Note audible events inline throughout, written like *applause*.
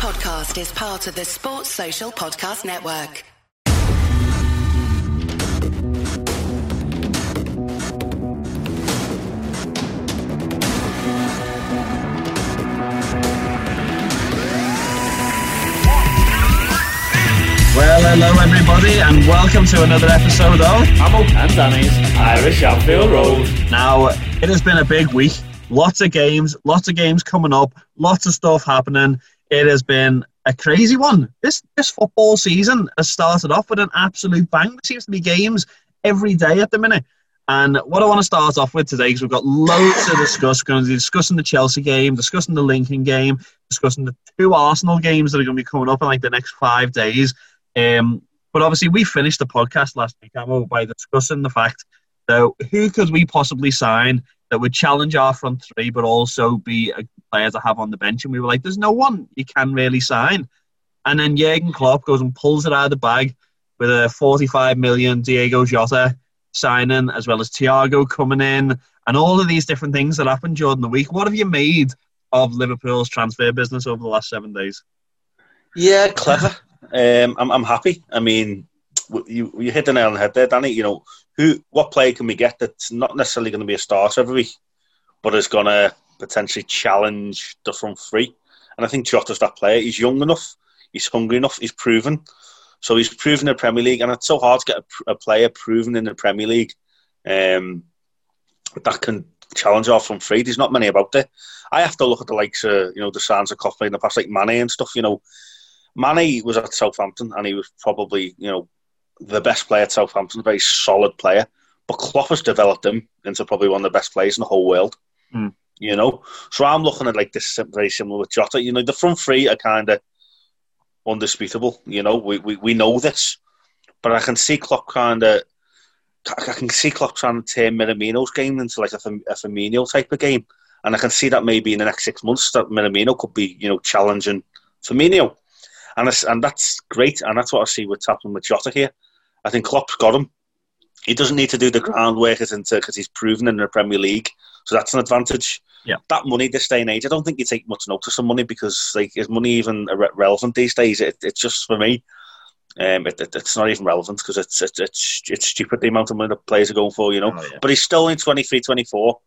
podcast is part of the Sports Social Podcast Network. Well, hello everybody, and welcome to another episode of Hamill and Danny's Irish Anfield Road. Now, it has been a big week. Lots of games, lots of games coming up, lots of stuff happening. It has been a crazy one. This this football season has started off with an absolute bang. There seems to be games every day at the minute. And what I want to start off with today, because we've got loads to discuss. We're going to be discussing the Chelsea game, discussing the Lincoln game, discussing the two Arsenal games that are going to be coming up in like the next five days. Um, but obviously, we finished the podcast last week Amo, by discussing the fact that who could we possibly sign that would challenge our front three, but also be a player I have on the bench. And we were like, there's no one you can really sign. And then Jurgen Klopp goes and pulls it out of the bag with a 45 million Diego Jota signing, as well as Thiago coming in, and all of these different things that happened during the week. What have you made of Liverpool's transfer business over the last seven days? Yeah, clever. Um, I'm, I'm happy. I mean, you you hit the nail on the head there, Danny. You know, who what player can we get that's not necessarily going to be a starter every week, but is going to potentially challenge the front three? And I think Jota's that player. He's young enough, he's hungry enough, he's proven. So he's proven in the Premier League, and it's so hard to get a, a player proven in the Premier League um, that can challenge our front three. There's not many about there. I have to look at the likes of you know the Sands of Coffee in the past, like Mane and stuff. You know, Mane was at Southampton, and he was probably you know the best player at Southampton, a very solid player. But Klopp has developed him into probably one of the best players in the whole world. Mm. You know, so I'm looking at like this very similar with Jota. You know, the front three are kind of undisputable. You know, we, we, we know this, but I can see Klopp kind of. I can see Klopp trying to turn Minamino's game into like a, a Firmino type of game, and I can see that maybe in the next six months that Minamino could be, you know, challenging Firmino, and and that's great, and that's what I see with happening with Jota here. I think Klopp's got him. He doesn't need to do the groundwork as into because he's proven in the Premier League, so that's an advantage. Yeah, that money this day and age, I don't think you take much notice of money because like is money even relevant these days? It, it's just for me. Um, it, it, it's not even relevant because it's, it's it's it's stupid the amount of money the players are going for, you know. Oh, yeah. But he's still in 23, 24.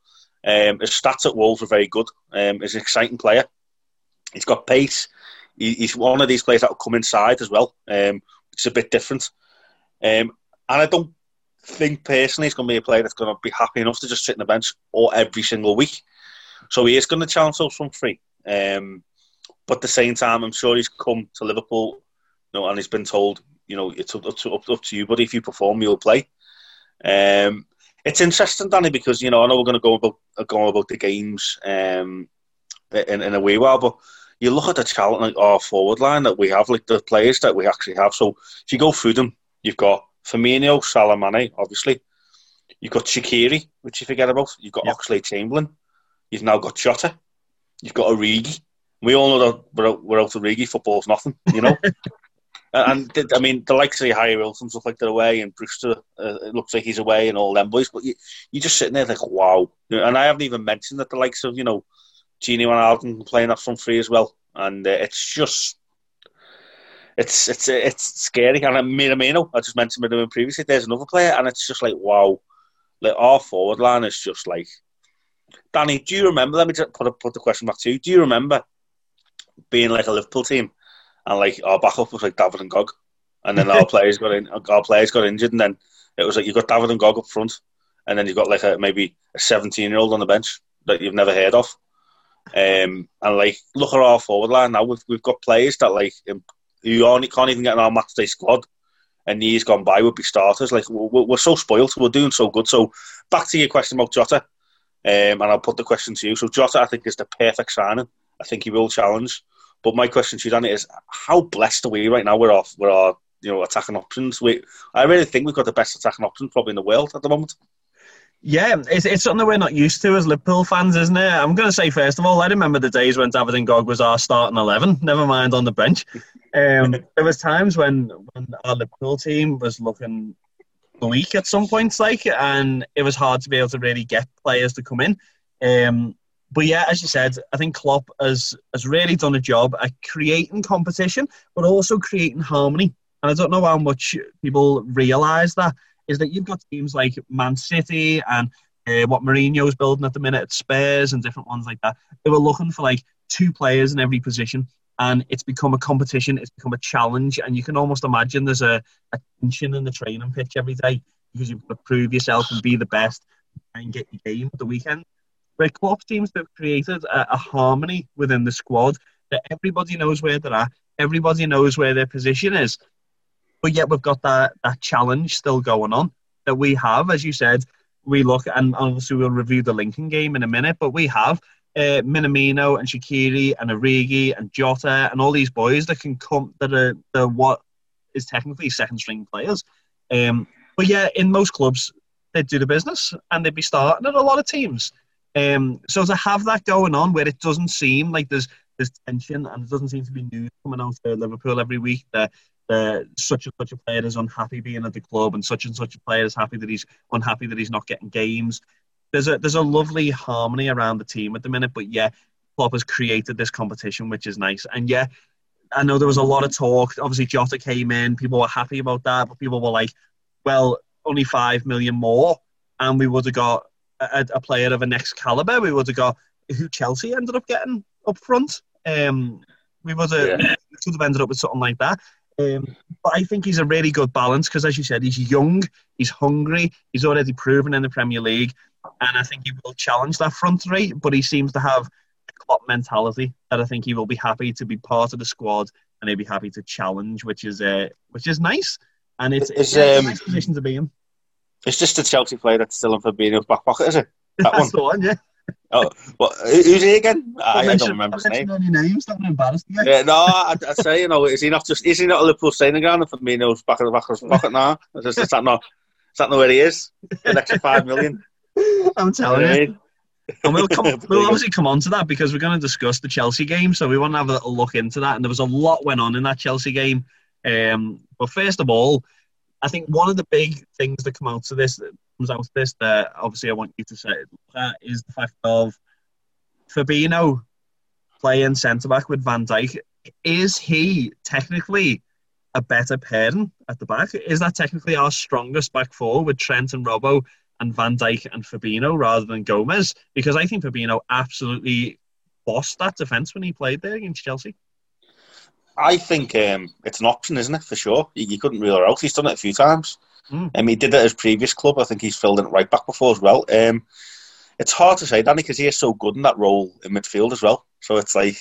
Um, his stats at Wolves are very good. Um, he's an exciting player. He's got pace. He, he's one of these players that will come inside as well, um, which is a bit different. Um, and I don't think personally he's going to be a player that's going to be happy enough to just sit on the bench or every single week. So he is going to challenge us from free. Um, but at the same time, I'm sure he's come to Liverpool, you know, and he's been told, you know, it's up to, up, up to you, but if you perform, you'll play. Um, it's interesting, Danny, because you know I know we're going to go about go about the games um, in, in a wee while, but you look at the talent like our forward line that we have, like the players that we actually have. So if you go through them, you've got Firmino, Salah, Mane, obviously. You've got Shaqiri, which you forget about. You've got. Oxlade Chamberlain. You've now got Jota. You've got Origi. We all know that without, without Origi, football's nothing, you know? *laughs* and, and I mean, the likes of Harry Wilson's look like they're away, and Brewster, uh, it looks like he's away, and all them boys. But you, you're just sitting there like, wow. And I haven't even mentioned that the likes of, you know, Gini Wijnaldum playing that front three as well. And uh, it's just, it's it's it's scary. And Minamino, I just mentioned him previously. There's another player, and it's just like wow. Like our forward line is just like. Danny, do you remember? Let me just put a, put the question back to you. Do you remember being like a Liverpool team, and like our backup was like David N'Gog, and then our *laughs* players got in, our players got injured, and then it was like you got David N'Gog up front, and then you got like a maybe a seventeen year old on the bench that you've never heard of. Um, and like look at our forward line now. We've we've got players that like who only can't even get in our match day squad, and years gone by would be starters. Like we're, we're so spoilt, we're doing so good. So back to your question about Jota, um, and I'll put the question to you. So Jota, I think is the perfect signing. I think he will challenge. But my question to you, Danny, is how blessed are we right now with our with our you know attacking options? We I really think we've got the best attacking options probably in the world at the moment. Yeah, it's, it's something that we're not used to as Liverpool fans, isn't it? I'm going to say, first of all, I remember the days when David N'Gog was our starting 11, never mind on the bench. *laughs* Um, there was times when, when our Liverpool team was looking weak at some points, like, and it was hard to be able to really get players to come in. Um, but yeah, as you said, I think Klopp has has really done a job at creating competition, but also creating harmony. And I don't know how much people realise that is that you've got teams like Man City and uh, what Mourinho's building at the minute at Spurs and different ones like that. They were looking for like two players in every position, and it's become a competition. It's become a challenge, and you can almost imagine there's a, a tension in the training pitch every day because you've got to prove yourself and be the best and get your game at the weekend. Where seems to have created a, a harmony within the squad that everybody knows where they're at, everybody knows where their position is, but yet we've got that that challenge still going on that we have, as you said. We look and obviously we'll review the Lincoln game in a minute, but we have uh, Minamino and Shaqiri and Origi and Jota and all these boys that can come that are the what is technically second string players. Um, but yeah, in most clubs they'd do the business and they'd be starting at a lot of teams. Um, so to have that going on where it doesn't seem like there's there's tension and it doesn't seem to be news coming out of Liverpool every week that that such and such a player is unhappy being at the club and such and such a player is happy that he's unhappy that he's not getting games. There's a there's a lovely harmony around the team at the minute, but yeah, Klopp has created this competition, which is nice. And yeah, I know there was a lot of talk. Obviously, Jota came in, people were happy about that, but people were like, well, only five million more, and we would have got a, a player of a next caliber. We would have got who Chelsea ended up getting up front. Um, we would have yeah. could have ended up with something like that. Um, but I think he's a really good balance because, as you said, he's young, he's hungry, he's already proven in the Premier League, and I think he will challenge that front three. But he seems to have a Klopp mentality that I think he will be happy to be part of the squad and he'll be happy to challenge, which is uh, which is nice, and it's, it's, it's um, a nice position to be in. It's just a Chelsea player that's still in Fabinho's back pocket, is it? *laughs* That That's one. the one, yeah. Oh, what, who's he again? I, I, don't remember his name. Any names, don't embarrass me. Yeah, no, I, I, say, you know, is he not just is he not a Liverpool signing ground and Firmino's back of the back of his pocket now? Is, is that not is that not where he is? An extra five million. I'm telling you. and we'll, come, *laughs* we'll obviously come on to that because we're going to discuss the Chelsea game, so we want to have a little look into that. And there was a lot went on in that Chelsea game. Um, but first of all, I think one of the big things that come out of this that comes out of this that obviously I want you to say that is the fact of Fabinho playing centre back with Van Dijk. Is he technically a better pairing at the back? Is that technically our strongest back four with Trent and Robbo and Van Dijk and Fabinho rather than Gomez? Because I think Fabinho absolutely bossed that defence when he played there against Chelsea. I think um, it's an option, isn't it? For sure, you couldn't rule her out. He's done it a few times. Mm. Um, he did it at his previous club. I think he's filled in right back before as well. Um, it's hard to say, Danny, because he is so good in that role in midfield as well. So it's like,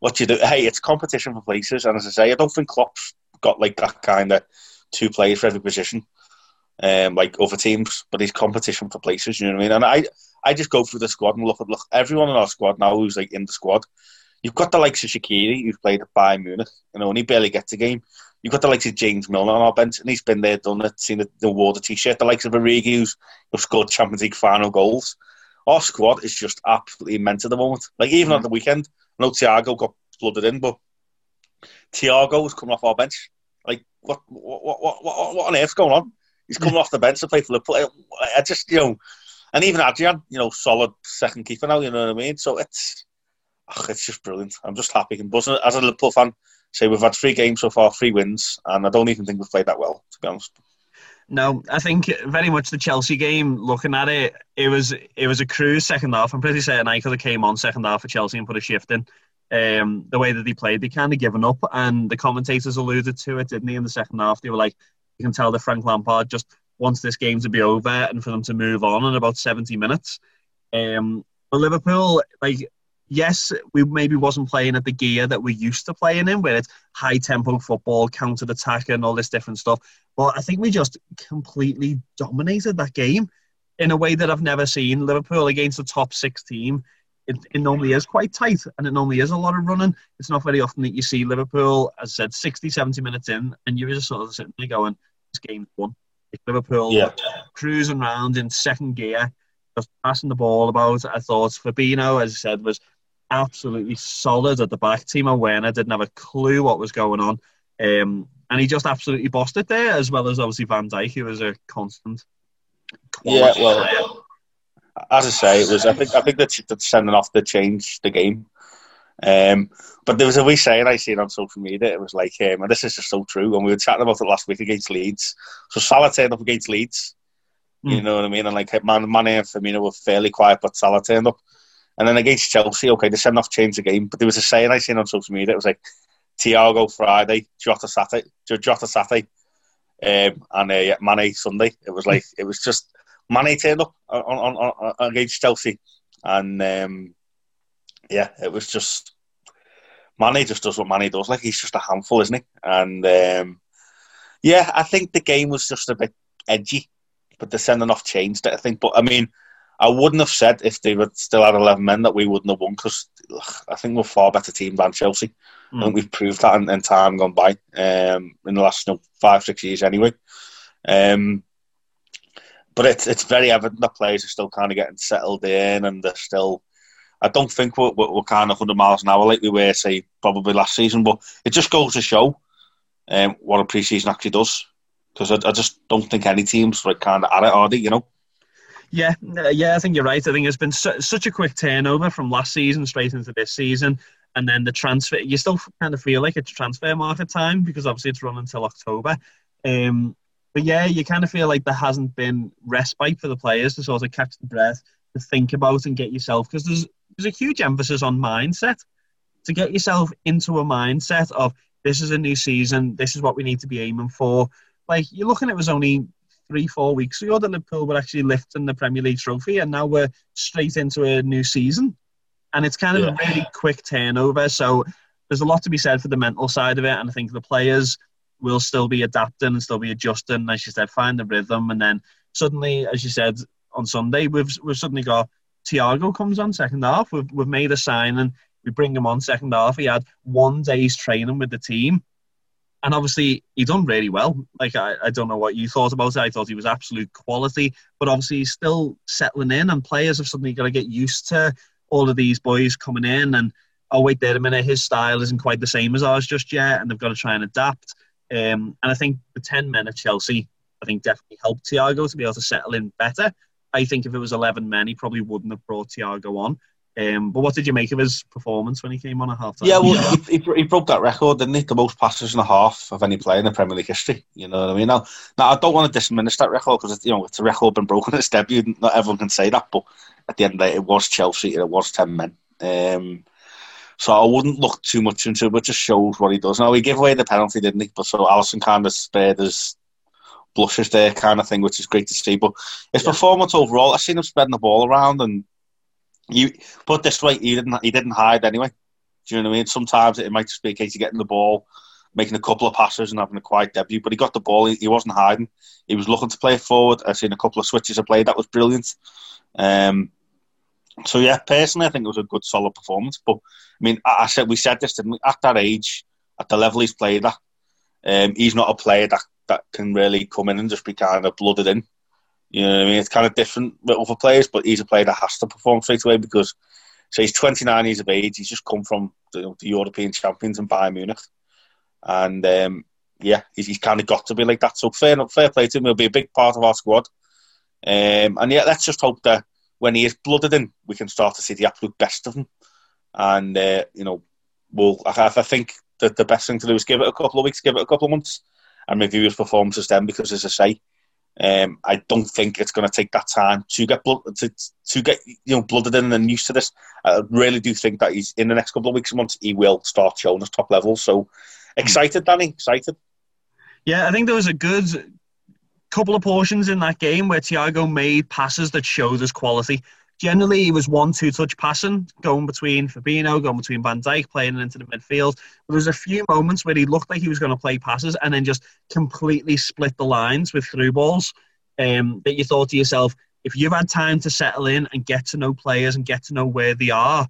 what you do? *laughs* Hey, it's competition for places, and as I say, I don't think Klopp's got like that kind of two players for every position, um, like other teams. But he's competition for places. You know what I mean? And I, I just go through the squad and look at look everyone in our squad now who's like in the squad. You've got the likes of Shaqiri, who's played at Bayern Munich, you know, and he barely gets a game. You've got the likes of James Milner on our bench, and he's been there, done it, seen the, the water t-shirt. The likes of Origi, who's, who's scored Champions League final goals. Our squad is just absolutely immense at the moment. Like, even mm. on the weekend, I know Thiago got flooded in, but Thiago was coming off our bench. Like, what, what, what, what, what on earth's going on? He's coming off the bench to play for Liverpool. I just, you know, and even Adrian, you know, solid second keeper now, you know what I mean? So it's, oh, it's just brilliant. I'm just happy and buzzing. As a Liverpool fan, say we've had three games so far, three wins, and I don't even think we've played that well, to be honest. No, I think very much the Chelsea game. Looking at it, it was it was a cruise second half. I'm pretty certain I could have came on second half for Chelsea and put a shift in. Um, the way that they played, they kind of given up, and the commentators alluded to it, didn't they? In the second half, they were like, you can tell that Frank Lampard just wants this game to be over and for them to move on in about 70 minutes. Um, but Liverpool, like yes, we maybe wasn't playing at the gear that we used to playing in, where it's high tempo football, counter attack, and all this different stuff. But I think we just completely dominated that game in a way that I've never seen. Liverpool against the top six team, it, it normally is quite tight and it normally is a lot of running. It's not very often that you see Liverpool, as I said, 60, 70 minutes in, and you're just sort of sitting there going, this game's won. Like Liverpool yeah. cruising around in second gear, just passing the ball about. I thought Fabinho, as I said, was absolutely solid at the back. Timo Werner didn't have a clue what was going on. Um, and he just absolutely bossed it there, as well as obviously Van Dijk, who was a constant. Yeah, well, player. as I say, it was. I think I think that that sending off to change the game. Um, but there was a wee saying I seen on social media. It was like, um, and this is just so true. When we were chatting about it last week against Leeds, so Salah turned up against Leeds. Mm. You hmm. know what I mean? And like Man, Mane and Firmino were fairly quiet, but Salah turned up. And then against Chelsea, okay, the send off changed the game. But there was a saying I seen on social media. It was like Thiago Friday, Jota Saturday, Jota Saturday, um, and uh, yeah, Mane Sunday. It was like it was just Mane turned up on, on, on, against Chelsea, and um, yeah, it was just Mane just does what Mane does. Like he's just a handful, isn't he? And um, yeah, I think the game was just a bit edgy, but the sending off changed it. I think, but I mean, I wouldn't have said if they were still had eleven men that we wouldn't have won because I think we're a far better team than Chelsea. Mm. I think we've proved that in, in time gone by um, in the last you know, five six years anyway. Um, but it's it's very evident that players are still kind of getting settled in and they're still. I don't think we're, we're, kind of 100 miles an hour like we were, say, probably last season, but it just goes to show um, what a pre-season actually does. Because I, I, just don't think any teams like kind of at it, are they? You know. Yeah, uh, yeah, I think you're right. I think it's been su- such a quick turnover from last season straight into this season, and then the transfer. You still kind of feel like it's transfer market time because obviously it's running until October. Um, but yeah, you kind of feel like there hasn't been respite for the players to sort of catch the breath, to think about and get yourself because there's there's a huge emphasis on mindset to get yourself into a mindset of this is a new season, this is what we need to be aiming for. Like you're looking, it was only three, four weeks ago that Liverpool were actually lifting the Premier League trophy, and now we're straight into a new season. And it's kind of yeah. a really quick turnover. So there's a lot to be said for the mental side of it, and I think the players will still be adapting and still be adjusting. As you said, find the rhythm, and then suddenly, as you said on Sunday, we've we've suddenly got Thiago comes on second half. We've we've made a sign and we bring him on second half. He had one day's training with the team and obviously he done really well. Like I, I don't know what you thought about it. I thought he was absolute quality, but obviously he's still settling in, and players have suddenly got to get used to all of these boys coming in. And oh wait, there a minute, his style isn't quite the same as ours just yet, and they've got to try and adapt. Um, and I think the ten men at Chelsea, I think definitely helped Thiago to be able to settle in better. I think if it was eleven men, he probably wouldn't have brought Thiago on. Um, but what did you make of his performance when he came on at half time? Yeah, well, he, he, broke that record, didn't he? The most passes in a half of any player in the Premier League history. You know what I mean? Now, now I don't want to diminish that record because you know it's a record been broken. *laughs* It's debut. Not everyone can say that, but at the end of the day, it was Chelsea. and It was ten men. Um, so I wouldn't look too much into it, but just shows what he does. Now he gave away the penalty, didn't he? But so Alisson kind of spared his blushes there, kind of thing, which is great to see. But his yeah. performance overall, I've seen him spreading the ball around and you put this way, he didn't he didn't hide anyway. Do you know what I mean? Sometimes it might just be a case of getting the ball, making a couple of passes, and having a quiet debut. But he got the ball. He, he wasn't hiding. He was looking to play forward. I've seen a couple of switches of play that was brilliant. Um, so yeah, personally, I think it was a good, solid performance. But I mean, I, I said we said this we? at that age, at the level he's played at, um, he's not a player that that can really come in and just be kind of blooded in. You know what I mean? It's kind of different with other players, but he's a player that has to perform straight away because, so he's 29 years of age. He's just come from the, the European champions and Bayern Munich, and um, yeah, he's, he's, kind of got to be like that. So fair, fair play to him. He'll be a big part of our squad, um, and yeah, let's just hope that when he is blooded in, we can start to see the absolute best of him. And uh, you know, we'll. I, I think that the best thing to do is give it a couple of weeks, give it a couple of months, and review his performances then. Because as I say, um, I don't think it's going to take that time to get to to get you know blooded in and used to this. I really do think that he's in the next couple of weeks and months he will start showing his top level. So excited, Danny, excited. Yeah, I think there was a good couple of portions in that game where Thiago made passes that showed his quality. Generally, he was one two touch passing, going between Fabinho, going between Van Dijk, playing into the midfield. But there was a few moments where he looked like he was going to play passes and then just completely split the lines with through balls. Um, that you thought to yourself, if you've had time to settle in and get to know players and get to know where they are,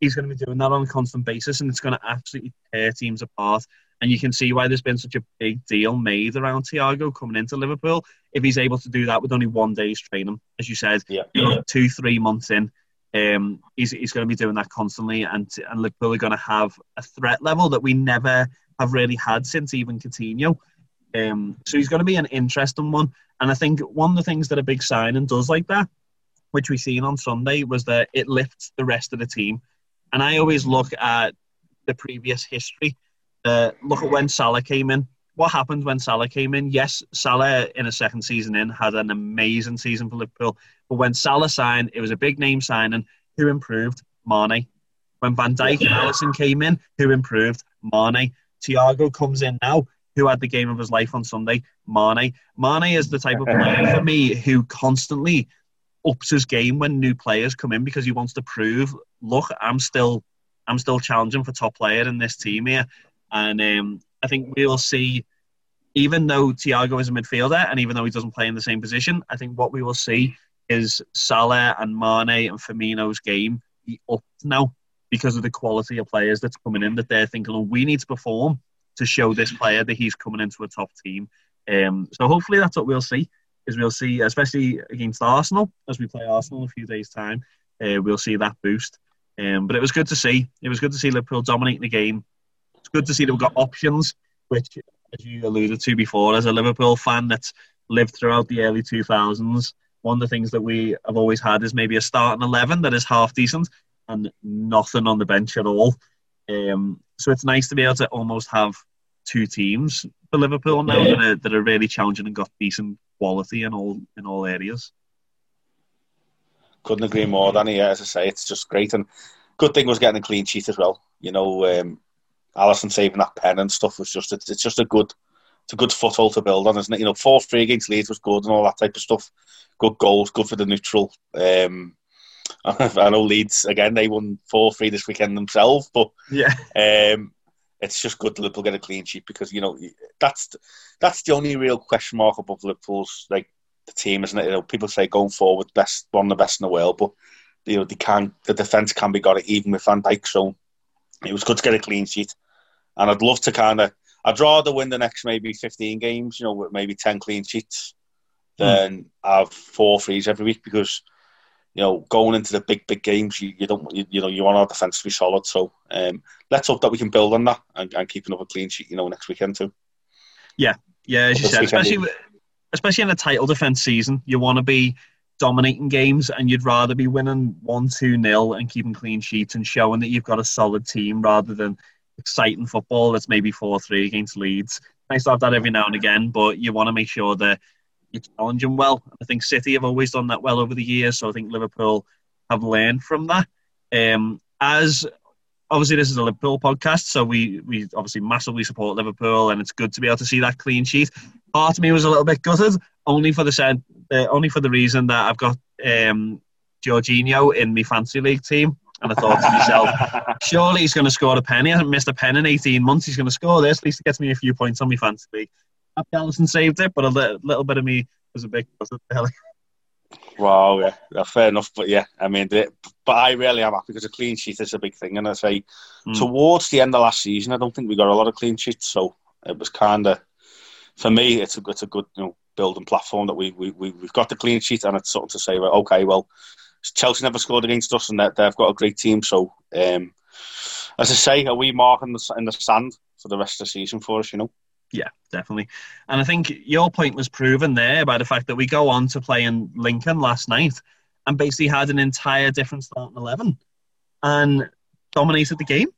he's going to be doing that on a constant basis, and it's going to absolutely tear teams apart. And you can see why there's been such a big deal made around Thiago coming into Liverpool. If he's able to do that with only one day's training, as you said, yeah. you know, two, three months in, um, he's, he's going to be doing that constantly. And, and Liverpool are going to have a threat level that we never have really had since even Coutinho. Um, so he's going to be an interesting one. And I think one of the things that a big signing does like that which we seen on Sunday, was that it lifts the rest of the team. And I always look at the previous history. Uh, look at when Salah came in. What happened when Salah came in? Yes, Salah in a second season in had an amazing season for Liverpool. But when Salah signed, it was a big name signing. Who improved? Mane. When Van Dijk and Alisson came in, who improved? Mane. Thiago comes in now. Who had the game of his life on Sunday? Mane. Mane is the type of player for me who constantly ups his game when new players come in because he wants to prove, look, I'm still, I'm still challenging for top player in this team here, and um, I think we will see. Even though Thiago is a midfielder, and even though he doesn't play in the same position, I think what we will see is Salah and Mane and Firmino's game be up now because of the quality of players that's coming in. That they're thinking, oh, we need to perform to show this player that he's coming into a top team. Um, so hopefully that's what we'll see is we'll see, especially against Arsenal, as we play Arsenal in a few days' time, uh, we'll see that boost. Um, but it was good to see. It was good to see Liverpool dominating the game. It's good to see that we've got options, which, as you alluded to before, as a Liverpool fan that's lived throughout the early 2000s, one of the things that we have always had is maybe a starting 11 that is half decent and nothing on the bench at all. Um, so it's nice to be able to almost have two teams for Liverpool now that are, that are really challenging and got decent quality in all in all areas. Couldn't agree more, Danny. Yeah, as I say, it's just great and good thing was getting a clean sheet as well. You know, um, Alisson saving that pen and stuff was just it's just a good it's a good foothold to build on, isn't it? You know, four three against Leeds was good and all that type of stuff. Good goals, good for the neutral. Um, *laughs* I know Leeds again; they won four three this weekend themselves, but yeah, um, it's just good Liverpool get a clean sheet because you know that's that's the only real question mark above Liverpool's like the team, isn't it? You know, people say going forward, best one of the best in the world, but you know they can the defense can be got it even with Van Dijk. So it was good to get a clean sheet, and I'd love to kind of I'd rather win the next maybe fifteen games, you know, with maybe ten clean sheets, hmm. than mm. have four threes every week because you know, going into the big, big games, you, you don't, you, you know, you want our defence to be solid. So um, let's hope that we can build on that and, and keep another clean sheet, you know, next weekend too. Yeah, yeah, as you said, especially especially in a title defence season, you want to be dominating games and you'd rather be winning 1 2 nil and keeping clean sheets and showing that you've got a solid team rather than exciting football that's maybe 4 3 against Leeds. Nice to have that every now and again, but you want to make sure that you challenge them well. I think City have always done that well over the years, so I think Liverpool have learned from that. Um, as obviously this is a Liverpool podcast, so we we obviously massively support Liverpool, and it's good to be able to see that clean sheet. Part of me was a little bit gutted, only for the said, uh, only for the reason that I've got um, Jorginho in my fancy league team. And I thought to myself, *laughs* surely he's going to score a penny. I haven't missed a pen in 18 months. He's going to score this. At least it gets me a few points on my fantasy league. Alisson saved it, but a little, little bit of me was a bit gutted. Wow, yeah, yeah, fair enough. But yeah, I mean, the, but I really am happy because a clean sheet is a big thing. And I say, mm. towards the end of last season, I don't think we got a lot of clean sheets, so it was kind of for me, it's a it's a good you know building platform that we we we've got the clean sheet, and it's something to say, well, okay, well, Chelsea never scored against us, and they've got a great team. So, um, as I say, are we marking the in the sand for the rest of the season for us? You know. Yeah, definitely. And I think your point was proven there by the fact that we go on to play in Lincoln last night and basically had an entire different starting 11 and dominated the game.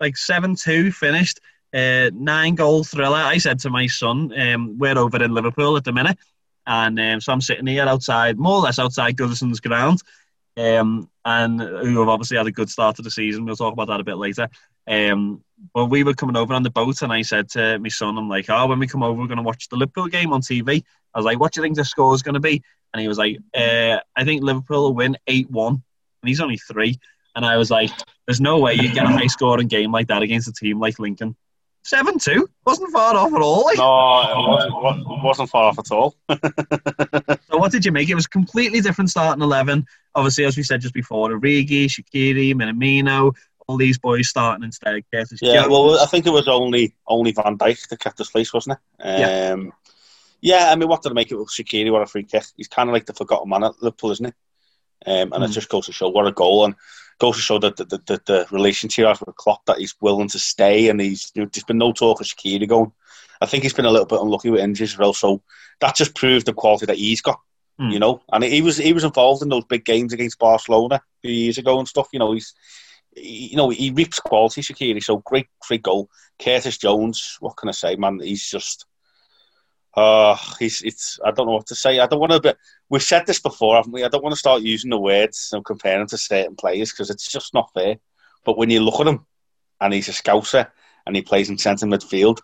Like 7 2 finished, uh, nine goal thriller. I said to my son, um, we're over in Liverpool at the minute. And um, so I'm sitting here outside, more or less outside Goodison's ground, um, and who have obviously had a good start to the season. We'll talk about that a bit later. Um, well, we were coming over on the boat, and I said to my son, I'm like, oh, when we come over, we're going to watch the Liverpool game on TV. I was like, what do you think the score is going to be? And he was like, uh, I think Liverpool will win 8 1. And he's only three. And I was like, there's no way you get a high scoring game like that against a team like Lincoln. 7 2 wasn't far off at all. Like. No, it wasn't, wasn't far off at all. *laughs* so, what did you make? It was completely different starting 11. Obviously, as we said just before, Origi, Shaqiri, Minamino, all these boys starting instead of Curtis Yeah, Jones. well, I think it was only only Van Dijk that kept his place, wasn't it? Um, yeah. yeah, I mean, what did I make it with Shaqiri? What a free kick. He's kind of like the forgotten man at Liverpool, isn't he? Um, and mm. it just goes to show what a goal and goes to show that the, the, the, the relationship has with Klopp that he's willing to stay and he's you know, there's been no talk of Shaqiri going. I think he's been a little bit unlucky with injuries as well, so that just proved the quality that he's got. Hmm. You know, and he was he was involved in those big games against Barcelona a few years ago and stuff. You know, he's he, you know he reaps quality. Shaqiri, so great, great goal. Curtis Jones, what can I say, man? He's just. Uh, he's it's. I don't know what to say. I don't want to. We've said this before, haven't we? I don't want to start using the words and comparing to certain players because it's just not fair. But when you look at him, and he's a scouser, and he plays in centre midfield,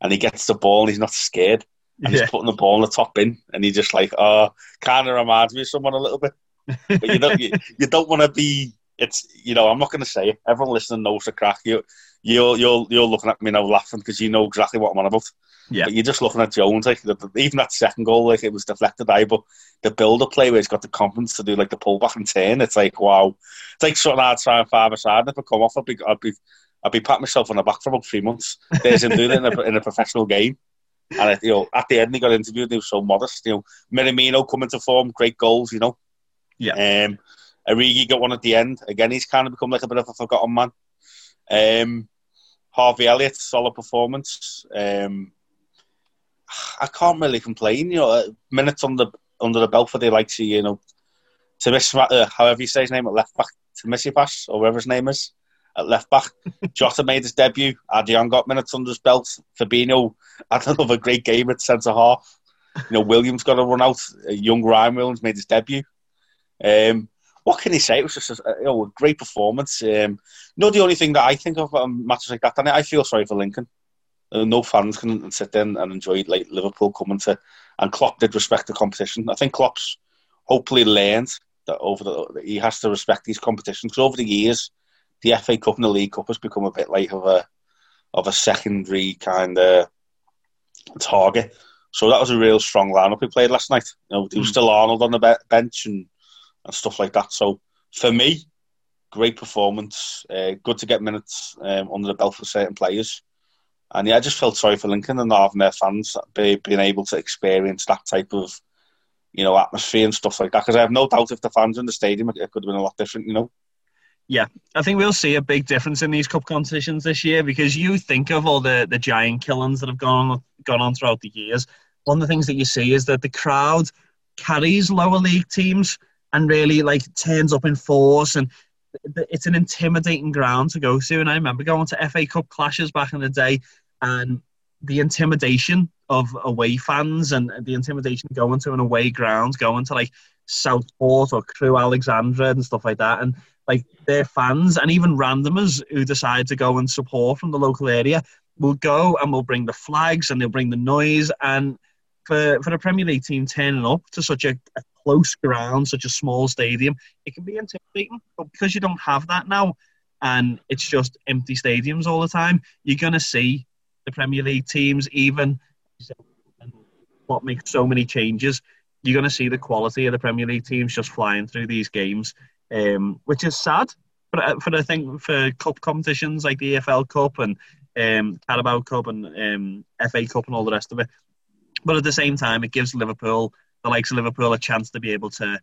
and he gets the ball, and he's not scared, and Yeah. he's putting the ball in the top bin, and he just like, oh, kind of reminds me of someone a little bit. But you don't, you, you don't want to be. It's you know, I'm not going to say it. Everyone listening knows the crack. You, you're you're you're looking at me now laughing because you know exactly what I'm on about. Yeah. But you're just looking at Jones, like the, the- even that second goal, like it was deflected eye, but the build-up play where he's got the confidence to do like the pull-back and turn, it's like wow, it's like something I'd try and five aside. If I come off, I'd be, I'd be, I'd be patting myself on the back for about three months. There's him doing it in a, in a professional game. And you know, at the end, he got interviewed. and He was so modest. You know, Minamino coming to form, great goals. You know, Yeah. Um, Origi got one at the end. Again, he's kind of become like a bit of a forgotten man. Um, Harvey Elliott, solid performance. Um, I can't really complain. You know, minutes under under the belt for the likes of you know, Timis, uh, however you say his name at left back, to Missy Pass or whatever his name is at left back. *laughs* Jota made his debut. Adrian got minutes under his belt. Fabinho had *laughs* another great game at centre half. You know, Williams got a run out. Uh, young Ryan Williams made his debut. Um, what can he say? It was just a, you know, a great performance. Um, you the only thing that I think of on matches like that, and I feel sorry for Lincoln. Uh, no fans can sit there and enjoy like Liverpool coming to, and Klopp did respect the competition. I think Klopp's hopefully learned that over the that he has to respect these competitions because over the years, the FA Cup and the League Cup has become a bit like of a of a secondary kind of target. So that was a real strong lineup he played last night. You know, there was Mm. still Arnold on the be- bench and and stuff like that. So for me, great performance. Uh, good to get minutes um, under the belt for certain players. And yeah, I just felt sorry for Lincoln and not having their fans be, being able to experience that type of, you know, atmosphere and stuff like that. Because I have no doubt if the fans in the stadium, it, it could have been a lot different. You know. Yeah, I think we'll see a big difference in these cup competitions this year because you think of all the, the giant killings that have gone on, gone on throughout the years. One of the things that you see is that the crowd carries lower league teams and really like turns up in force and it's an intimidating ground to go to. And I remember going to FA Cup clashes back in the day and the intimidation of away fans and the intimidation going to an away ground, going to like Southport or Crewe Alexandra and stuff like that. And like their fans and even randomers who decide to go and support from the local area will go and will bring the flags and they'll bring the noise and for, for a Premier League team turning up to such a, a close ground, such a small stadium, it can be intimidating. But because you don't have that now and it's just empty stadiums all the time, you're going to see the Premier League teams, even what makes so many changes, you're going to see the quality of the Premier League teams just flying through these games, um, which is sad. But uh, for I think for cup competitions like the EFL Cup and um, Carabao Cup and um, FA Cup and all the rest of it, but at the same time, it gives Liverpool, the likes of Liverpool, a chance to be able to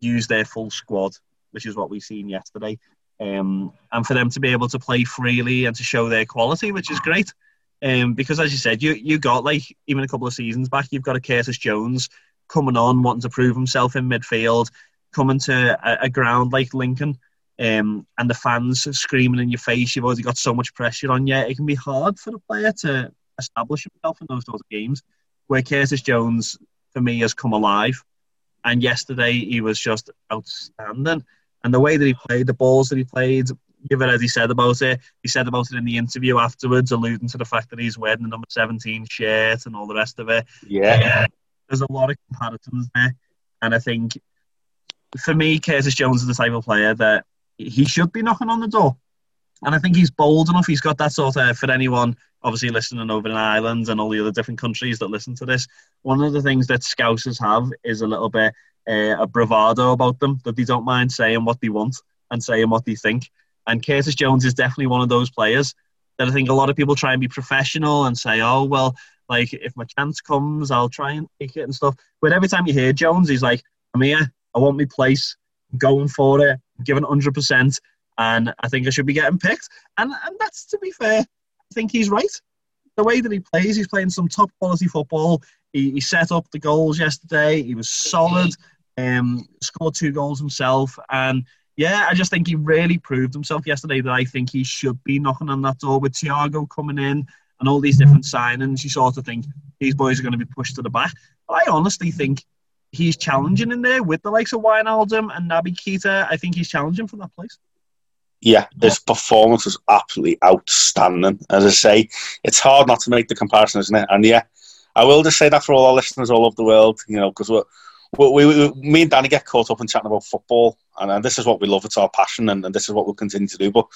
use their full squad, which is what we've seen yesterday, um, and for them to be able to play freely and to show their quality, which is great. Um, because as you said, you you got like even a couple of seasons back, you've got a Curtis Jones coming on, wanting to prove himself in midfield, coming to a, a ground like Lincoln, um, and the fans screaming in your face. You've already got so much pressure on you. It can be hard for the player to establish himself in those sorts of games. Where Curtis Jones, for me, has come alive, and yesterday he was just outstanding. And the way that he played, the balls that he played, you've already said about it. He said about it in the interview afterwards, alluding to the fact that he's wearing the number 17 shirt and all the rest of it. Yeah. There's a lot of comparisons there. And I think for me, Curtis Jones is the type of player that he should be knocking on the door. And I think he's bold enough. He's got that sort of, for anyone obviously listening over in Ireland and all the other different countries that listen to this, one of the things that Scousers have is a little bit uh, a bravado about them, that they don't mind saying what they want and saying what they think. And Curtis Jones is definitely one of those players that I think a lot of people try and be professional and say, oh, well, like if my chance comes, I'll try and take it and stuff. But every time you hear Jones, he's like, I'm here, I want my place, I'm going for it, I'm giving 100%, and I think I should be getting picked. And, and that's, to be fair, I think he's right. The way that he plays, he's playing some top quality football. he, he set up the goals yesterday. He was solid. Um, scored two goals himself, and yeah, I just think he really proved himself yesterday that I think he should be knocking on that door with Thiago coming in and all these different signings. You sort of think these boys are going to be pushed to the back. But I honestly think he's challenging in there with the likes of Wijnaldum and Naby Keita. I think he's challenging for that place. Yeah, his performance was absolutely outstanding. As I say, it's hard not to make the comparison, isn't it? And yeah, I will just say that for all our listeners all over the world, you know, because we, we, we, me and Danny get caught up in chatting about football, and, and this is what we love. It's our passion, and, and this is what we'll continue to do. But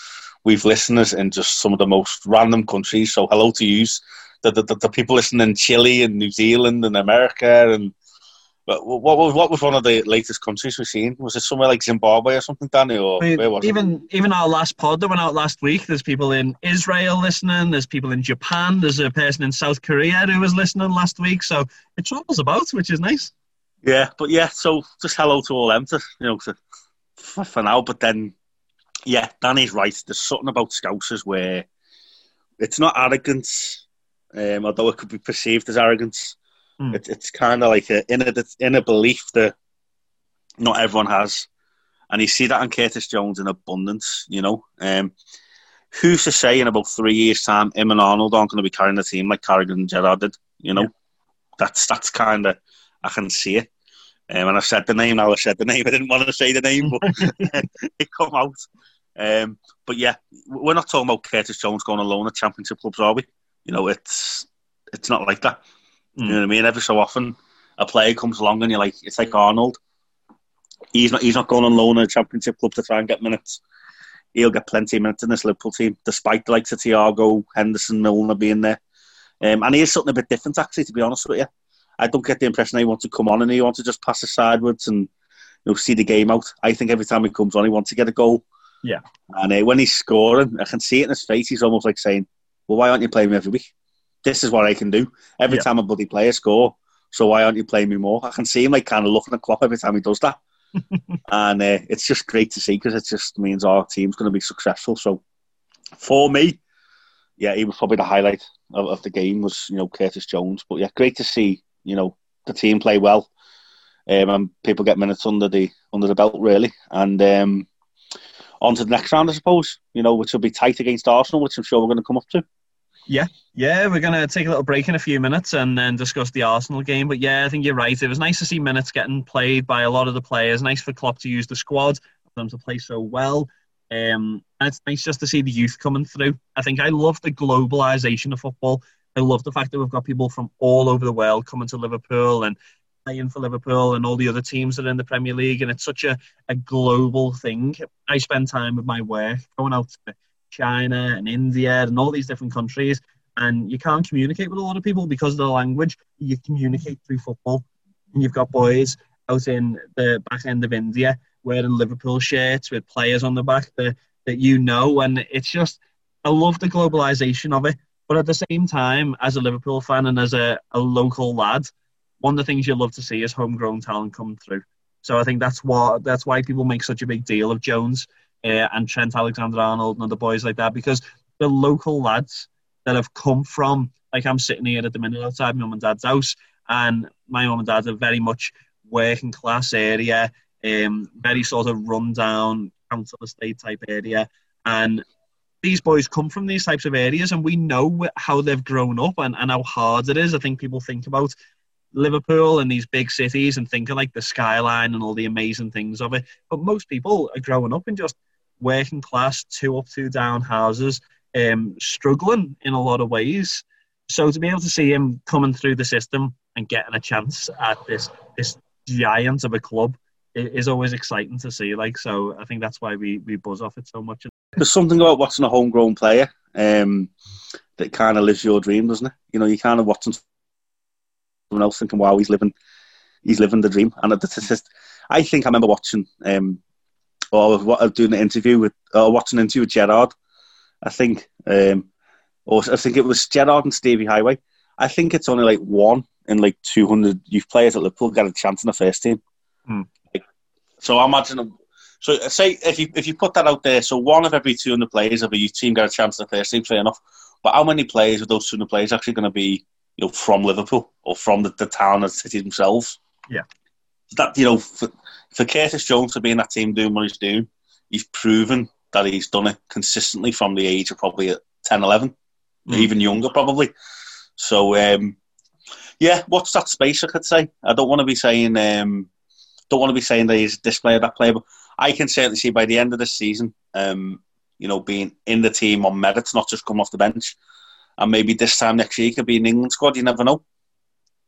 we've listeners in just some of the most random countries. So hello to you, the, the, the, the people listening in Chile and New Zealand and America and but what was what was one of the latest countries we've seen? Was it somewhere like Zimbabwe or something, Danny? Or I mean, where was even it? even our last pod that went out last week, there's people in Israel listening. There's people in Japan. There's a person in South Korea who was listening last week. So it travels about, which is nice. Yeah, but yeah. So just hello to all them, to, you know, to, for, for now. But then, yeah, Danny's right. There's something about Scousers where it's not arrogance, um, although it could be perceived as arrogance Mm. It, it's kind of like a inner inner belief that not everyone has, and you see that in Curtis Jones in abundance. You know, um, who's to say in about three years' time, him and Arnold aren't going to be carrying the team like Carragher and Gerrard did? You know, Yeah. that's that's kind of I can see it. Um, and I've said the name now. I said the name. *laughs* I didn't want to say the name, but *laughs* it come out. Um, but yeah, we're not talking about Curtis Jones going alone at championship clubs, are we? You know, it's it's not like that. You know what I mean? Every so often, a player comes along and you're like, it's like Arnold. He's not he's not going on loan at a championship club to try and get minutes. He'll get plenty of minutes in this Liverpool team, despite the likes of Thiago, Henderson, Milner being there. Um, and he is something a bit different, actually, to be honest with you. I don't get the impression he wants to come on and he wants to just pass it sideways and you know see the game out. I think every time he comes on, he wants to get a goal. Yeah. And uh, when he's scoring, I can see it in his face. He's almost like saying, "Well, why aren't you playing me every week? This is what I can do every Yeah. time a bloody player score. So why aren't you playing me more?" I can see him like kind of looking at Klopp every time he does that, *laughs* and uh, it's just great to see because it just means our team's going to be successful. So for me, yeah, he was probably the highlight of, of the game was you know Curtis Jones. But yeah, great to see you know the team play well, um, and people get minutes under the under the belt really, and um, on to the next round, I suppose. You know, which will be tight against Arsenal, which I'm sure we're going to come up to. Yeah, yeah, we're going to take a little break in a few minutes and then discuss the Arsenal game. But yeah, I think you're right. It was nice to see minutes getting played by a lot of the players. Nice for Klopp to use the squad, for them to play so well. Um, and it's nice just to see the youth coming through. I think I love the globalization of football. I love the fact that we've got people from all over the world coming to Liverpool and playing for Liverpool and all the other teams that are in the Premier League. And it's such a, a global thing. I spend time with my work going out to China and India and all these different countries. And you can't communicate with a lot of people because of the language. You communicate through football. And you've got boys out in the back end of India wearing Liverpool shirts with players on the back that, that you know. And it's just, I love the globalization of it. But at the same time, as a Liverpool fan and as a, a local lad, one of the things you love to see is homegrown talent come through. So I think that's what that's why people make such a big deal of Jones uh, and Trent Alexander-Arnold and other boys like that because the local lads that have come from like I'm sitting here at the minute outside my mum and dad's house, and my mum and dad are very much working class area, um, very sort of run down council estate type area, and these boys come from these types of areas, and we know how they've grown up and, and how hard it is. I think people think about Liverpool and these big cities and thinking like the skyline and all the amazing things of it, but most people are growing up in just working class, two up, two down houses, um, struggling in a lot of ways. So to be able to see him coming through the system and getting a chance at this this giant of a club is always exciting to see. Like so, I think that's why we we buzz off it so much. There's something about watching a homegrown player um, that kind of lives your dream, doesn't it? You know, you kind of watching someone else thinking, "Wow, he's living, he's living the dream." And it's just, I think I remember watching, um, or I was doing an interview with, or watching an interview with Gerrard. I think, um, or I think it was Gerrard and Stevie Heighway. I think it's only like one in like 200 youth players at Liverpool get a chance in the first team. Hmm. Like, so I imagine. So say if you if you put that out there, so one of every 200 players of a youth team get a chance in the first team, fair enough. But how many players of those 200 players actually going to be you know, from Liverpool or from the, the town and city themselves. Yeah. That you know, for, for Curtis Jones to be in that team doing what he's doing, he's proven that he's done it consistently from the age of probably 10, 11, Mm. even younger probably. So um, yeah, what's that space? I could say. I don't want to be saying um, don't want to be saying that he's this player, that player, but I can certainly see by the end of this season, um, you know, being in the team on merits, not just come off the bench, and maybe this time next year he could be in England squad. You never know.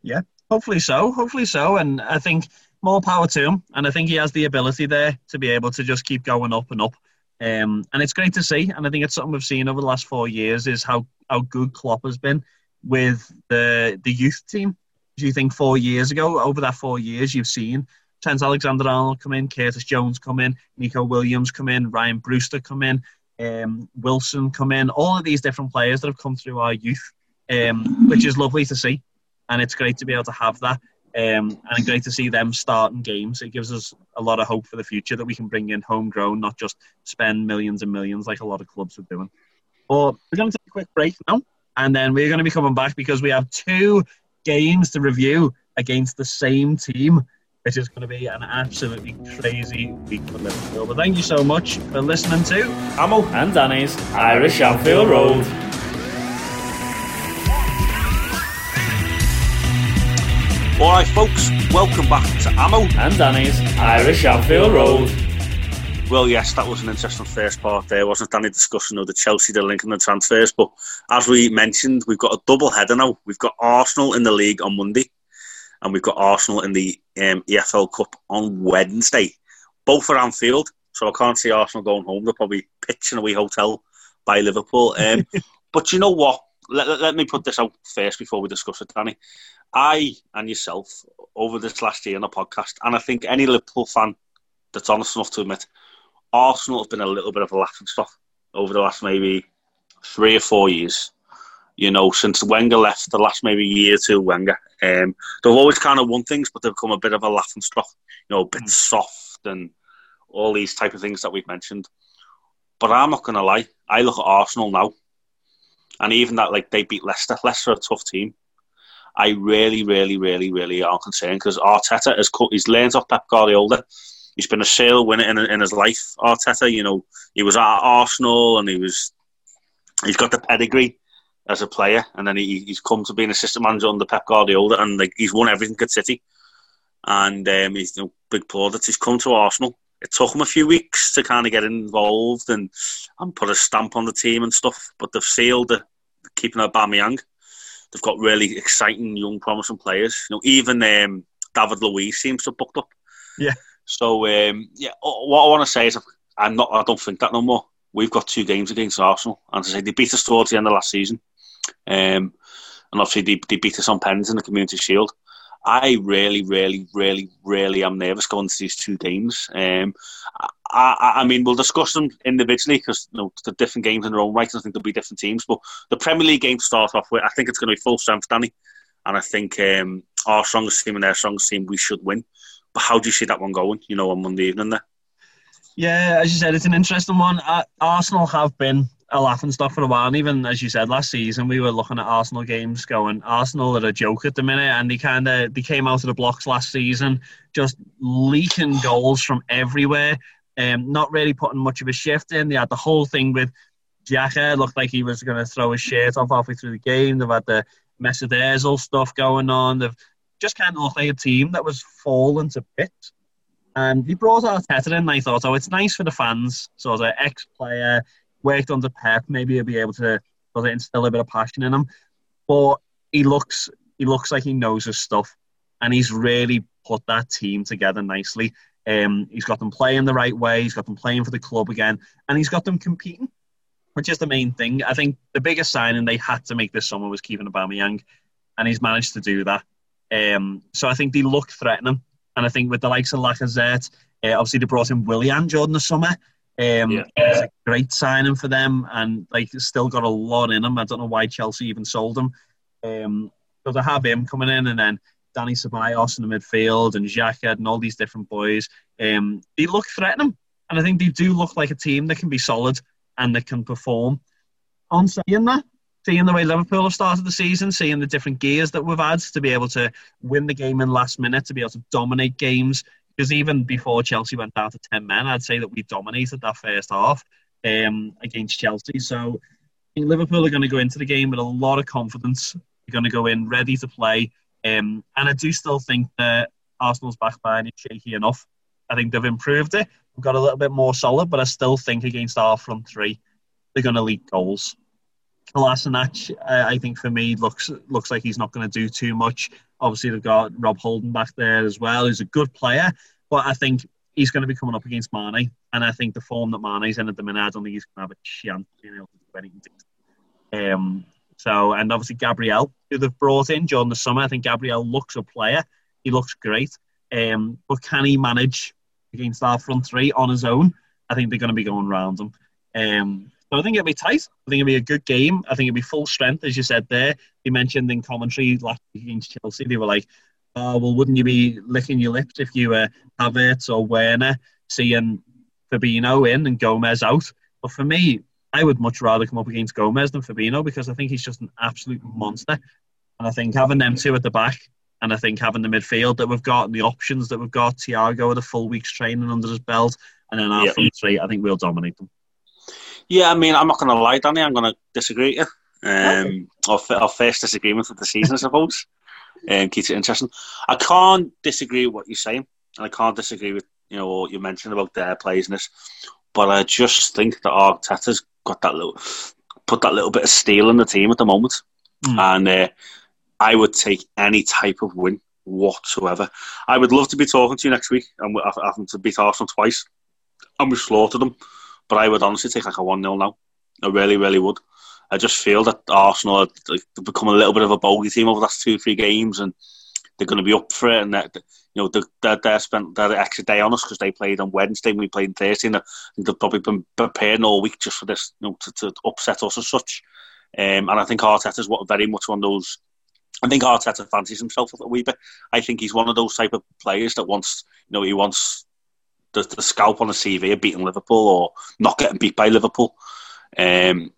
Yeah, hopefully so. Hopefully so. And I think more power to him. And I think he has the ability there to be able to just keep going up and up. Um, and it's great to see. And I think it's something we've seen over the last four years is how, how good Klopp has been with the the youth team. Do you think four years ago, over that four years, you've seen Trent Alexander-Arnold come in, Curtis Jones come in, Neco Williams come in, Ryan Brewster come in, um, Wilson come in, all of these different players that have come through our youth, um, which is lovely to see and it's great to be able to have that. Um, and great to see them starting games. It gives us a lot of hope for the future that we can bring in homegrown, not just spend millions and millions like a lot of clubs are doing. But we're going to take a quick break now, and then we're going to be coming back because we have two games to review against the same team, It is going to be an absolutely crazy week for Liverpool. But thank you so much for listening to Ammo. and Danny's Irish Anfield Road. All right, folks, welcome back to Ammo. And Danny's Irish Anfield Road. Well, yes, that was an interesting first part there, wasn't it? Danny discussion of the Chelsea, the Lincoln, and the transfers. But as we mentioned, we've got a double header now. We've got Arsenal in the league on Monday, and we've got Arsenal in the um, EFL Cup on Wednesday. Both are Anfield, so I can't see Arsenal going home. They're probably pitching a wee hotel by Liverpool. Um, *laughs* but you know what? Let, let, let me put this out first before we discuss it, Danny. I and yourself over this last year on the podcast, and I think any Liverpool fan that's honest enough to admit, Arsenal have been a little bit of a laughing stock over the last maybe three or four years. You know, since Wenger left, the last maybe year or two, Wenger, um, they've always kind of won things, but they've become a bit of a laughing stock. You know, a bit soft and all these type of things that we've mentioned. But I'm not going to lie, I look at Arsenal now, and even that like they beat Leicester. Leicester are a tough team. I really, really, really, really are concerned because Arteta has cut, he's learned off Pep Guardiola. He's been a sale winner in, in his life. Arteta, you know, he was at Arsenal and he was he's got the pedigree as a player, and then he, he's come to be an assistant manager under Pep Guardiola, and like he's won everything at City, and um, he's you know, big plaudits. He's come to Arsenal. It took him a few weeks to kind of get involved and and put a stamp on the team and stuff, but they've sealed the keeping Aubameyang. They've got really exciting, young, promising players. You know, even um, David Luiz seems to have booked up. Yeah. So um, yeah, what I want to say is I'm not. I don't think that no more. We've got two games against Arsenal, and to say they beat us towards the end of last season, um, and obviously they, they beat us on pens in the Community Shield. I really, really, really, really am nervous going to these two games. Um, I, I, mean, we'll discuss them individually because you know, the different games in their own right. I think there'll be different teams, but the Premier League game to start off with, I think it's going to be full strength, Danny, and I think um, our strongest team and their strongest team, we should win. But how do you see that one going? You know, on Monday evening there. Yeah, as you said, it's an interesting one. Uh, Arsenal have been a laughing stock for a while. And even as you said last season, we were looking at Arsenal games going, Arsenal are a joke at the minute, and they kind of they came out of the blocks last season, just leaking goals from everywhere. Um, not really putting much of a shift in. They had the whole thing with Xhaka. Looked like he was going to throw his shirt off halfway through the game. They've had the Mesut Ozil stuff going on. They've just kind of looked like a team that was falling to bits. And he brought Arteta in, and I thought, oh, it's nice for the fans. So as an ex-player, worked under Pep, maybe he'll be able to sort of instill a bit of passion in him. But he looks he looks like he knows his stuff, and he's really put that team together nicely. Um, he's got them playing the right way. He's got them playing for the club again, and he's got them competing, which is the main thing. I think the biggest signing they had to make this summer was keeping Aubameyang, and he's managed to do that. Um, so I think they look threatening, and I think with the likes of Lacazette, uh, obviously they brought in Willian during the summer. Um, Yeah. It's a great signing for them, and like it's still got a lot in him. I don't know why Chelsea even sold him. Um, so to have him coming in, and then Dani Ceballos in the midfield, and Xhaka and all these different boys, um, they look threatening, and I think they do look like a team that can be solid and that can perform. On saying that, seeing the way Liverpool have started the season, seeing the different gears that we've had to be able to win the game in last minute, to be able to dominate games. Because even before Chelsea went down to 10 men, I'd say that we dominated that first half um, against Chelsea. So Liverpool are going to go into the game with a lot of confidence. They're going to go in ready to play. Um, and I do still think that Arsenal's back line is shaky enough. I think they've improved it. We've got a little bit more solid, but I still think against our front three, they're going to leak goals. Kolasinac, uh, I think for me, looks looks like he's not going to do too much. Obviously, they've got Rob Holding back there as well, who's a good player, but I think he's going to be coming up against Mane, and I think the form that Mane's in at the minute, I don't think he's going to have a chance being able to do anything. Um, so, and obviously Gabriel, who they've brought in during the summer, I think Gabriel looks a player. He looks great, um, but can he manage against our front three on his own? I think they're going to be going around him. Um, so I think it'll be tight. I think it'll be a good game. I think it'll be full strength, as you said there. You mentioned in commentary last week against Chelsea, they were like, oh, well, wouldn't you be licking your lips if you were Havertz or Werner seeing Fabinho in and Gomez out? But for me, I would much rather come up against Gomez than Fabinho because I think he's just an absolute monster. And I think having them two at the back, and I think having the midfield that we've got and the options that we've got, Thiago with a full week's training under his belt, and then our yep. front three, I think we'll dominate them. Yeah, I mean, I'm not going to lie, Danny. I'm going to disagree with you. Um, our, our first disagreement of the season, I suppose. Um, keeps it interesting. I can't disagree with what you're saying, and I can't disagree with you know what you mentioned about their players in this. But I just think that Arteta's got that little, put that little bit of steel in the team at the moment, mm. and uh, I would take any type of win whatsoever. I would love to be talking to you next week and having to beat Arsenal twice, and we slaughtered them. But I would honestly take like a 1 0 now. I really, really would. I just feel that Arsenal have become a little bit of a bogey team over the last two, three games, and they're going to be up for it. And that, you know, they're, they're spent that extra day on us because they played on Wednesday and we played on Thursday. And they've probably been preparing all week just for this, you know, to, to upset us as such. Um, and I think Arteta's what very much one of those. I think Arteta fancies himself a wee bit. I think he's one of those type of players that wants, you know, he wants the, the scalp on the CV of beating Liverpool or not getting beat by Liverpool. Um,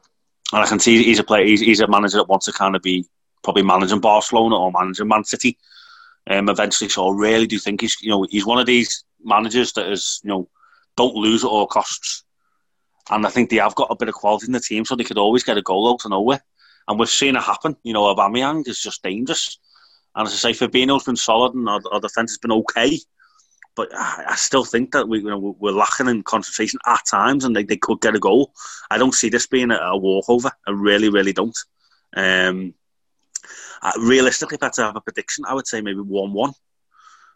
and I can see he's a player, he's, he's, a manager that wants to kind of be probably managing Barcelona or managing Man City um, eventually. So I really do think he's, you know, he's one of these managers that is, you know, don't lose at all costs. And I think they have got a bit of quality in the team, so they could always get a goal out of nowhere. And we've seen it happen. You know, Aubameyang is just dangerous. And as I say, Fabinho's been solid and our, our defence has been okay but I still think that we, you know, we're lacking in concentration at times, and they, they could get a goal. I don't see this being a, a walkover. I really, really don't. Um, uh, realistically, if I had to have a prediction, I would say maybe one-one,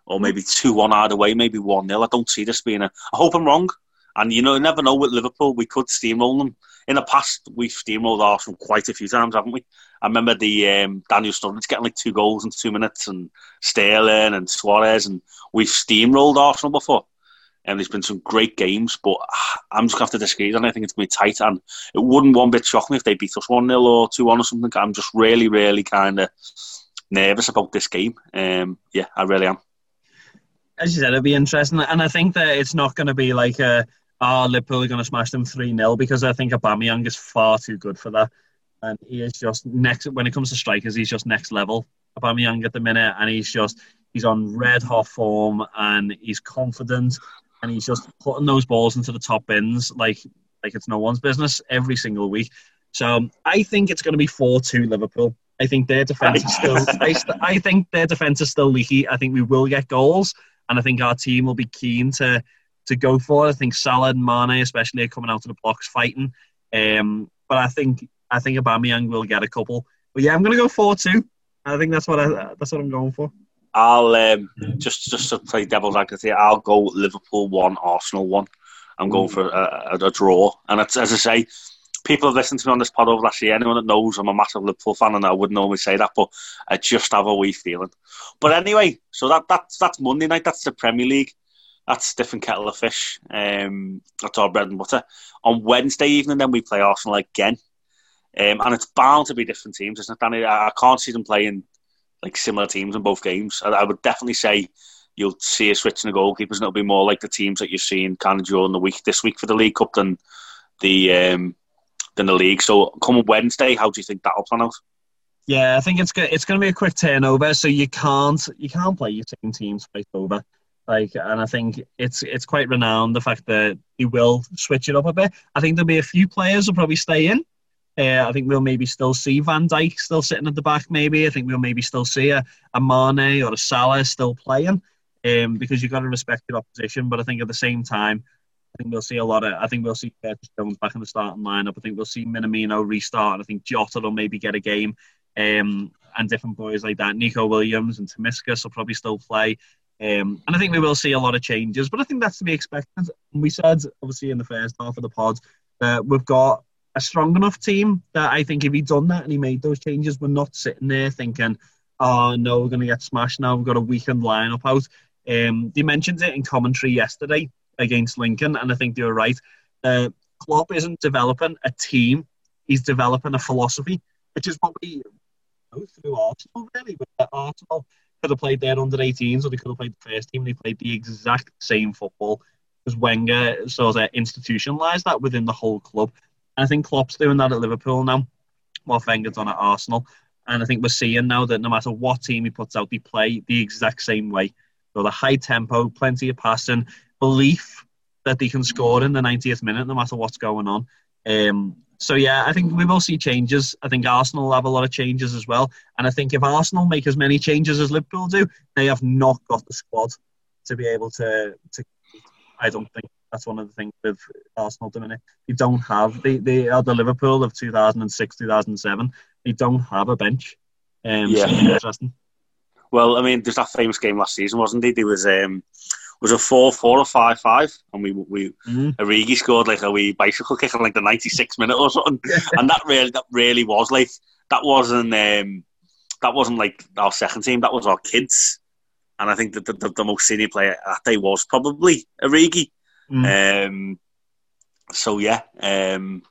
or maybe two-one either way, maybe one-nil. I don't see this being a. I hope I'm wrong, and you know, you never know with Liverpool. We could steamroll them. In the past, we've steamrolled Arsenal quite a few times, haven't we? I remember the um, Daniel Sturridge getting like two goals in two minutes, and Sterling and Suarez, and we've steamrolled Arsenal before. And there's been some great games, but I'm just going to have to disagree. And I think it's going to be tight. And it wouldn't one bit shock me if they beat us 1 0 or 2 1 or something. I'm just really, really kind of nervous about this game. Um, yeah, I really am. As you said, it'll be interesting. And I think that it's not going to be like a, oh, Liverpool are going to smash them 3 0 because I think Aubameyang is far too good for that and he is just next when it comes to strikers. He's just next level. Aubameyang at the minute, and he's just he's on red hot form, and he's confident, and he's just putting those balls into the top bins like like it's no one's business every single week. So I think it's going to be four two Liverpool. I think their defense is still. *laughs* I, I think their defense is still leaky. I think we will get goals, and I think our team will be keen to to go for it. I think Salah and Mane, especially, are coming out of the blocks fighting. Um, but I think I think Aubameyang will get a couple. But yeah, I'm going to go four two. I think that's what I that's what I'm going for. I'll um, just just to play devil's advocate. I'll go Liverpool one, Arsenal one. I'm going for a, a, a draw, and as I say, people have listened to me on this pod over last year. Anyone that knows I'm a massive Liverpool fan, and I wouldn't always say that, but I just have a wee feeling. But anyway, so that that's that's Monday night. That's the Premier League. That's different kettle of fish. Um, that's our bread and butter. On Wednesday evening, then we play Arsenal again. Um, and it's bound to be different teams, isn't it, Danny? I, I can't see them playing like similar teams in both games. I, I would definitely say you'll see a switch in the goalkeepers, and it'll be more like the teams that you've seen kind of during the week this week for the League Cup than the um, than the league. So come Wednesday, how do you think that'll plan out? Yeah, I think it's go- it's going to be a quick turnover, so you can't you can't play your same teams twice over. Like, and I think it's it's quite renowned the fact that he will switch it up a bit. I think there'll be a few players who'll probably stay in. Uh, I think we'll maybe still see Van Dijk still sitting at the back. Maybe I think we'll maybe still see a, a Mane or a Salah still playing, um, because you've got to respect your opposition. But I think at the same time, I think we'll see a lot of. I think we'll see Curtis Jones back in the starting lineup. I think we'll see Minamino restart. I think Jota will maybe get a game, um, and different boys like that. Neco Williams and Tsimikas will probably still play. Um, and I think we will see a lot of changes, but I think that's to be expected. We said, obviously, in the first half of the pod, that we've got a strong enough team that I think if he'd done that and he made those changes, we're not sitting there thinking, oh no, we're going to get smashed now. We've got a weakened lineup out. Um, mentioned it in commentary yesterday against Lincoln, and I think were right. Uh, Klopp isn't developing a team; he's developing a philosophy, which is what we go through Arsenal really. With Arsenal could have played their under 18s, or they could have played the first team. And they played the exact same football because Wenger sort of institutionalised that within the whole club. And I think Klopp's doing that at Liverpool now, what Wenger's done at Arsenal. And I think we're seeing now that no matter what team he puts out, they play the exact same way. So the high tempo, plenty of passing, belief that they can score in the 90th minute no matter what's going on. Um, so yeah, I think we will see changes. I think Arsenal will have a lot of changes as well. And I think if Arsenal make as many changes as Liverpool do, they have not got the squad to be able to to. I don't think that's one of the things with Arsenal at the minute. They don't have they they are the Liverpool of 2006 2007. They don't have a bench. Um, Yeah. so interesting. Well, I mean, there's that famous game last season, wasn't it? There was um, was a four four or five five, and we we Mhm. Origi scored like a wee bicycle kick in like the 96 minute or something, *laughs* and that really that really was like that wasn't um, that wasn't like our second team, that was our kids, and I think that the, the, the most senior player that day was probably Origi. Mm. Um, so yeah, um,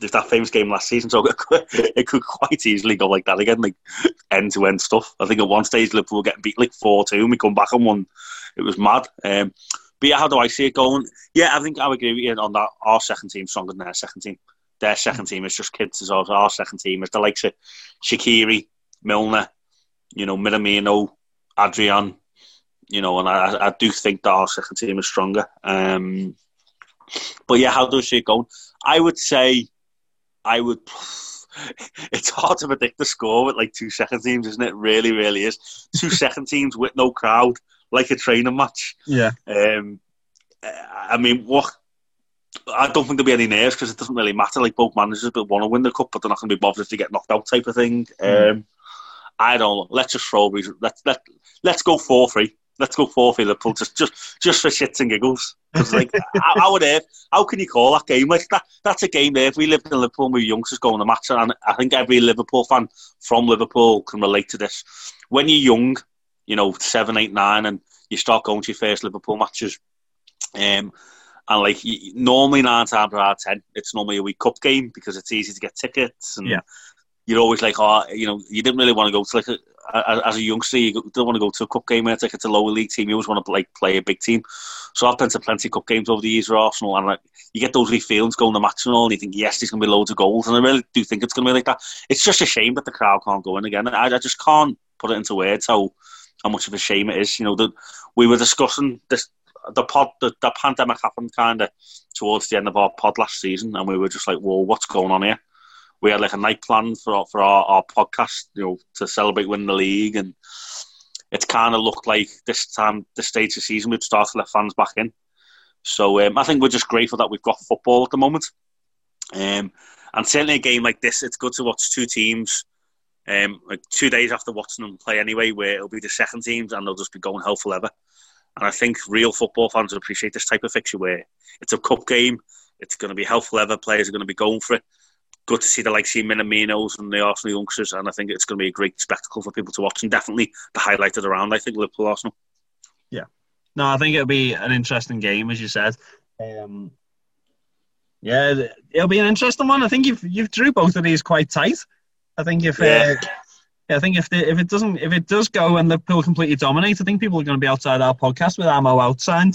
there's that famous game last season, so *laughs* it could, it could quite easily go like that again, like end to end stuff. I think at one stage Liverpool getting beat like four two, and we come back and won. It was mad. Um, but yeah, how do I see it going? Yeah, I think I would agree with you on that. Our second team stronger than their second team. Their second team is just kids. As well. Our second team is the likes of Shaqiri, Milner, you know, Minamino, Adrian. You know, and I, I do think that our second team is stronger. Um, but yeah, how does it going? I would say, I would. *laughs* It's hard to predict the score with like two second teams, isn't it? it really, really is. Two *laughs* second teams with no crowd, like a training match. Yeah. Um, I mean, what? I don't think there'll be any nerves because it doesn't really matter. Like both managers will want to win the cup, but they're not going to be bothered if they get knocked out, type of thing. Um, I don't. know. Let's just throw. Let's let let's go four three. Let's go four three Liverpool just just just for shits and giggles. 'Cause, like how, how would it? How can you call that game like that? That's a game there. If we lived in Liverpool, we were youngsters going to match, and I think every Liverpool fan from Liverpool can relate to this. When you're young, you know, seven, eight, nine, and you start going to your first Liverpool matches. Um, and like normally nine times out of ten, it's normally a week cup game because it's easy to get tickets, and Yeah. you're always like, oh, you know, you didn't really want to go to like a, as a youngster, you don't want to go to a cup game where it's like it's a lower league team. You always want to like play a big team. So I've been to plenty of cup games over the years for Arsenal, and like you get those wee feelings going to match and all, and you think, yes, there's going to be loads of goals, and I really do think it's going to be like that. It's just a shame that the crowd can't go in again. I, I just can't put it into words how how much of a shame it is. You know, that we were discussing this. The pod, the, the pandemic happened kind of towards the end of our pod last season, and we were just like, "Whoa, what's going on here?" We had like a night planned for for our, our podcast, you know, to celebrate winning the league, and it's kind of looked like this time, this stage of the season, we'd start to let fans back in. So um, I think we're just grateful that we've got football at the moment, um, and certainly a game like this, it's good to watch two teams um, like two days after watching them play anyway, where it'll be the second teams and they'll just be going hell for leather. And I think real football fans will appreciate this type of fixture where it's a cup game, it's going to be hell for leather, players are going to be going for it. Good to see the like see Minaminos and the Arsenal youngsters, and I think it's going to be a great spectacle for people to watch, and definitely the highlight of the round. I think Liverpool Arsenal. Yeah, no, I think it'll be an interesting game, as you said. Um, yeah, it'll be an interesting one. I think you've you've drew both of these quite tight. I think if Yeah. uh, yeah, I think if the, if it doesn't if it does go and Liverpool completely dominate, I think people are going to be outside our podcast with ammo outside.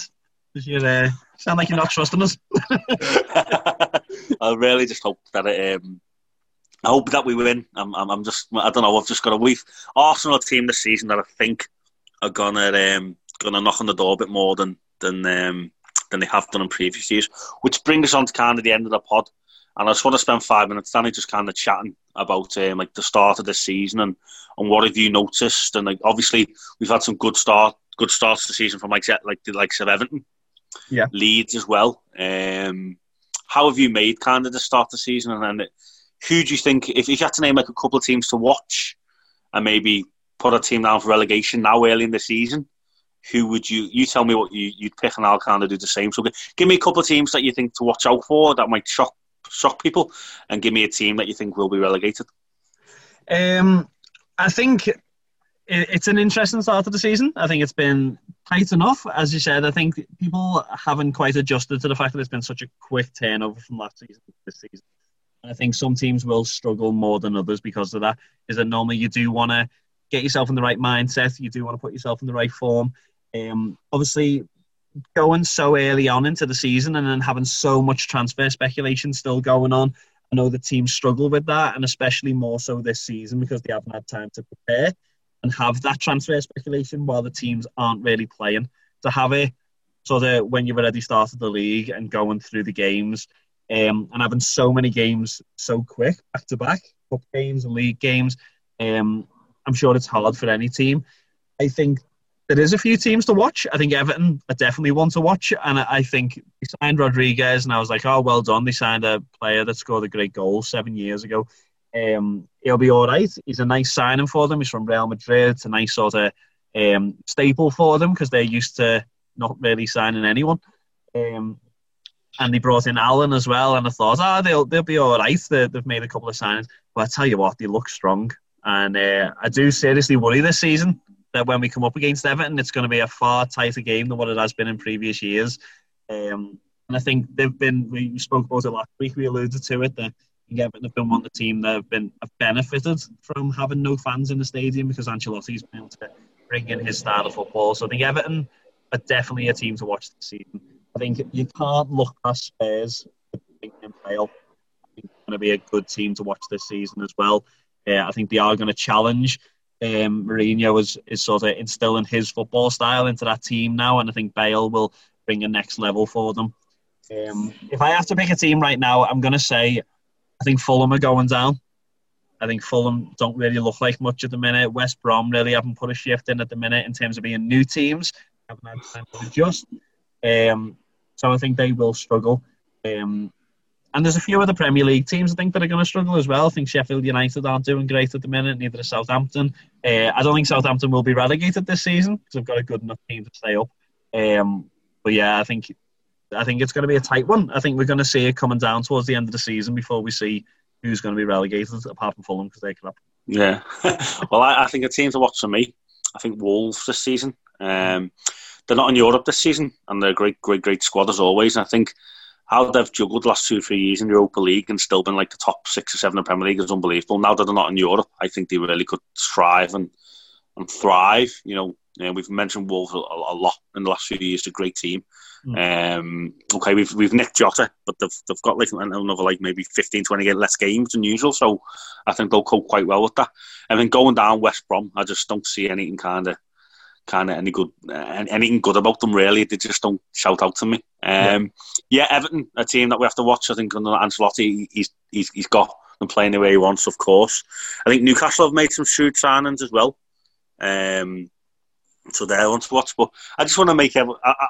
'Cause you uh, sound like you're not trusting us. *laughs* *laughs* *laughs* I really just hope that it. Um, I hope that we win. I'm, I'm, I'm just, I don't know. I've just got a week. Arsenal team this season that I think are gonna, um, gonna knock on the door a bit more than than um, than they have done in previous years. Which brings us on to kind of the end of the pod. And I just want to spend five minutes, Danny, just kind of chatting about um, like the start of the season and, and what have you noticed? And like obviously we've had some good start, good starts to the season from like like the likes of Everton, yeah, Leeds as well. Um, how have you made kind of start the season? And then who do you think if, if you had to name like a couple of teams to watch and maybe put a team down for relegation now early in the season? Who would you? You tell me what you, you'd pick, and I'll kind of do the same. So, give me a couple of teams that you think to watch out for that might shock shock people, and give me a team that you think will be relegated. Um, I think it's an interesting start to the season. I think it's been tight enough, as you said. I think people haven't quite adjusted to the fact that it's been such a quick turnover from last season to this season. And I think some teams will struggle more than others because of that. Is that normally you do want to get yourself in the right mindset, you do want to put yourself in the right form. Um, obviously, going so early on into the season and then having so much transfer speculation still going on. I know the teams struggle with that, and especially more so this season because they haven't had time to prepare and have that transfer speculation while the teams aren't really playing. To have it so that when you've already started the league and going through the games um, and having so many games so quick back to back, cup games and league games, um, I'm sure it's hard for any team. I think there is a few teams to watch. I think Everton are definitely one to watch, and I think they signed Rodriguez, and I was like, oh, well done. They signed a player that scored a great goal seven years ago. Um, he'll be all right. He's a nice signing for them. He's from Real Madrid. It's a nice sort of um, staple for them because they're used to not really signing anyone. Um, and they brought in Allen as well, and I thought, ah, oh, they'll they'll be all right. They, they've made a couple of signings, but I tell you what, they look strong, and uh, I do seriously worry this season that when we come up against Everton, it's going to be a far tighter game than what it has been in previous years. Um, and I think they've been. We spoke about it last week. We alluded to it that Everton have been one of the team that have been have benefited from having no fans in the stadium because Ancelotti's been able to bring in his style of football. So I think Everton are definitely a team to watch this season. I think you can't look past Spurs. I think it's going to be a good team to watch this season as well. Uh, I think they are going to challenge um, Mourinho is, is sort of instilling his football style into that team now, and I think Bale will bring a next level for them. Um, if I have to pick a team right now, I'm going to say I think Fulham are going down. I think Fulham don't really look like much at the minute. West Brom really haven't put a shift in at the minute in terms of being new teams. Haven't had time to adjust. Um, so I think they will struggle. Um, and there's a few other Premier League teams I think that are going to struggle as well. I think Sheffield United aren't doing great at the minute. Neither is Southampton. Uh, I don't think Southampton will be relegated this season because they've got a good enough team to stay up. Um, but yeah, I think I think it's going to be a tight one. I think we're going to see it coming down towards the end of the season before we see who's going to be relegated, apart from Fulham because they can up. Yeah, *laughs* well, I, I, think a team to watch for me. I think Wolves this season. Um, they're not in Europe this season, and they're a great, great, great squad as always. And I think how they've juggled the last two three years in the Europa League and still been like the top six or seven in the Premier League is unbelievable. Now that they're not in Europe, I think they really could thrive and and thrive. You know, uh, we've mentioned Wolves a, a, lot in the last few years. A great team. Mm. Um, okay, we've we've Nick Jota, but they've they've got like another like maybe 15, 20 less games than usual. So I think they'll cope quite well with that. And then going down West Brom, I just don't see anything kind of kind of any good anything good about them really. They just don't shout out to me. Um, yeah. yeah. Everton, a team that we have to watch. I think under Ancelotti, he's he's he's got them playing the way he wants, of course. I think Newcastle have made some shrewd signings as well. Um, so they're one to watch. But I just want to make I,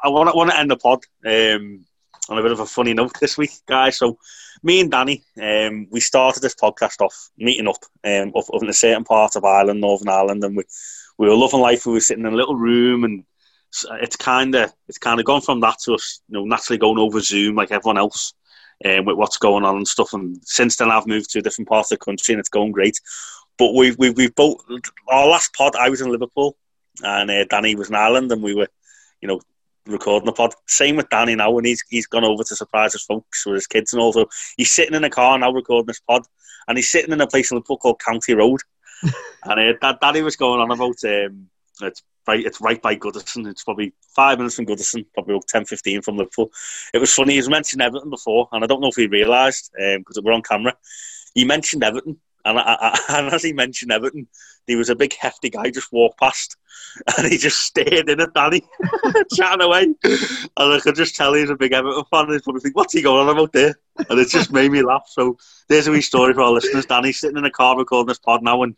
I want to, want to end the pod um, on a bit of a funny note this week, guys. So me and Danny, um, we started this podcast off meeting up um, up, up in a certain part of Ireland, Northern Ireland, and we we were loving life. We were sitting in a little room, and it's kind of it's kind of gone from that to us, you know, naturally going over Zoom like everyone else, um, with what's going on and stuff. And since then, I've moved to a different part of the country, and it's going great. But we've we've, we've both our last pod. I was in Liverpool, and uh, Danny was in Ireland, and we were, you know, recording the pod. Same with Danny now, and he's he's gone over to surprise his folks with his kids, and all. So he's sitting in a car now recording this pod, and he's sitting in a place in Liverpool called County Road *laughs* and uh, Daddy was going on about um, it's right. It's right by Goodison. It's probably five minutes from Goodison, probably about 10, 15 from Liverpool. It was funny. He's mentioned Everton before, and I don't know if he realised because um, we're on camera. He mentioned Everton, and, I, I, *laughs* and as he mentioned Everton, there was a big hefty guy just walked past, *laughs* and he just stared in at Danny, *laughs* chatting away. And I could just tell he's a big Everton fan. He's probably think, "What's he going on about there?" And it just made me laugh. So there's a wee story for our listeners. Danny's sitting in a car recording this pod now, and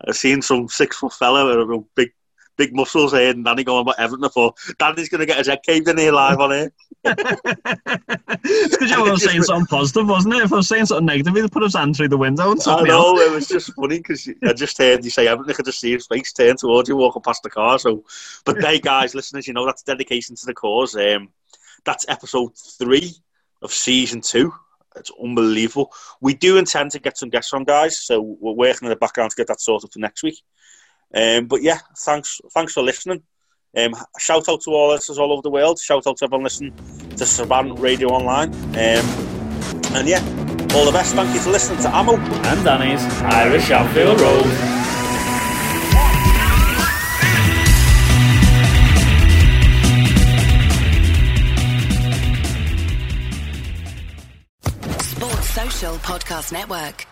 uh, I've seen some six foot fella with a big big muscles here, and Danny going about Everton. I thought Danny's going to get his head caved in here live on here. *laughs* because you were saying something positive, wasn't it? If I was saying something negative, he'd put his hand through the window and something. I know else. it was just funny because I just heard you say Everton. I could just see his face turn towards you walking past the car. So, but hey, guys, listeners, you know that's dedication to the cause. Um, that's episode three of season two. It's unbelievable. We do intend to get some guests on, guys. So we're working in the background to get that sorted for next week. Um, but yeah, thanks, thanks for listening. Um, shout out to all listeners all over the world. Shout out to everyone listening to Savan Radio Online. Um, and yeah, all the best. Thank you for listening to Ammo. And Danny's Irish Anfield Road. Sports Social Podcast Network.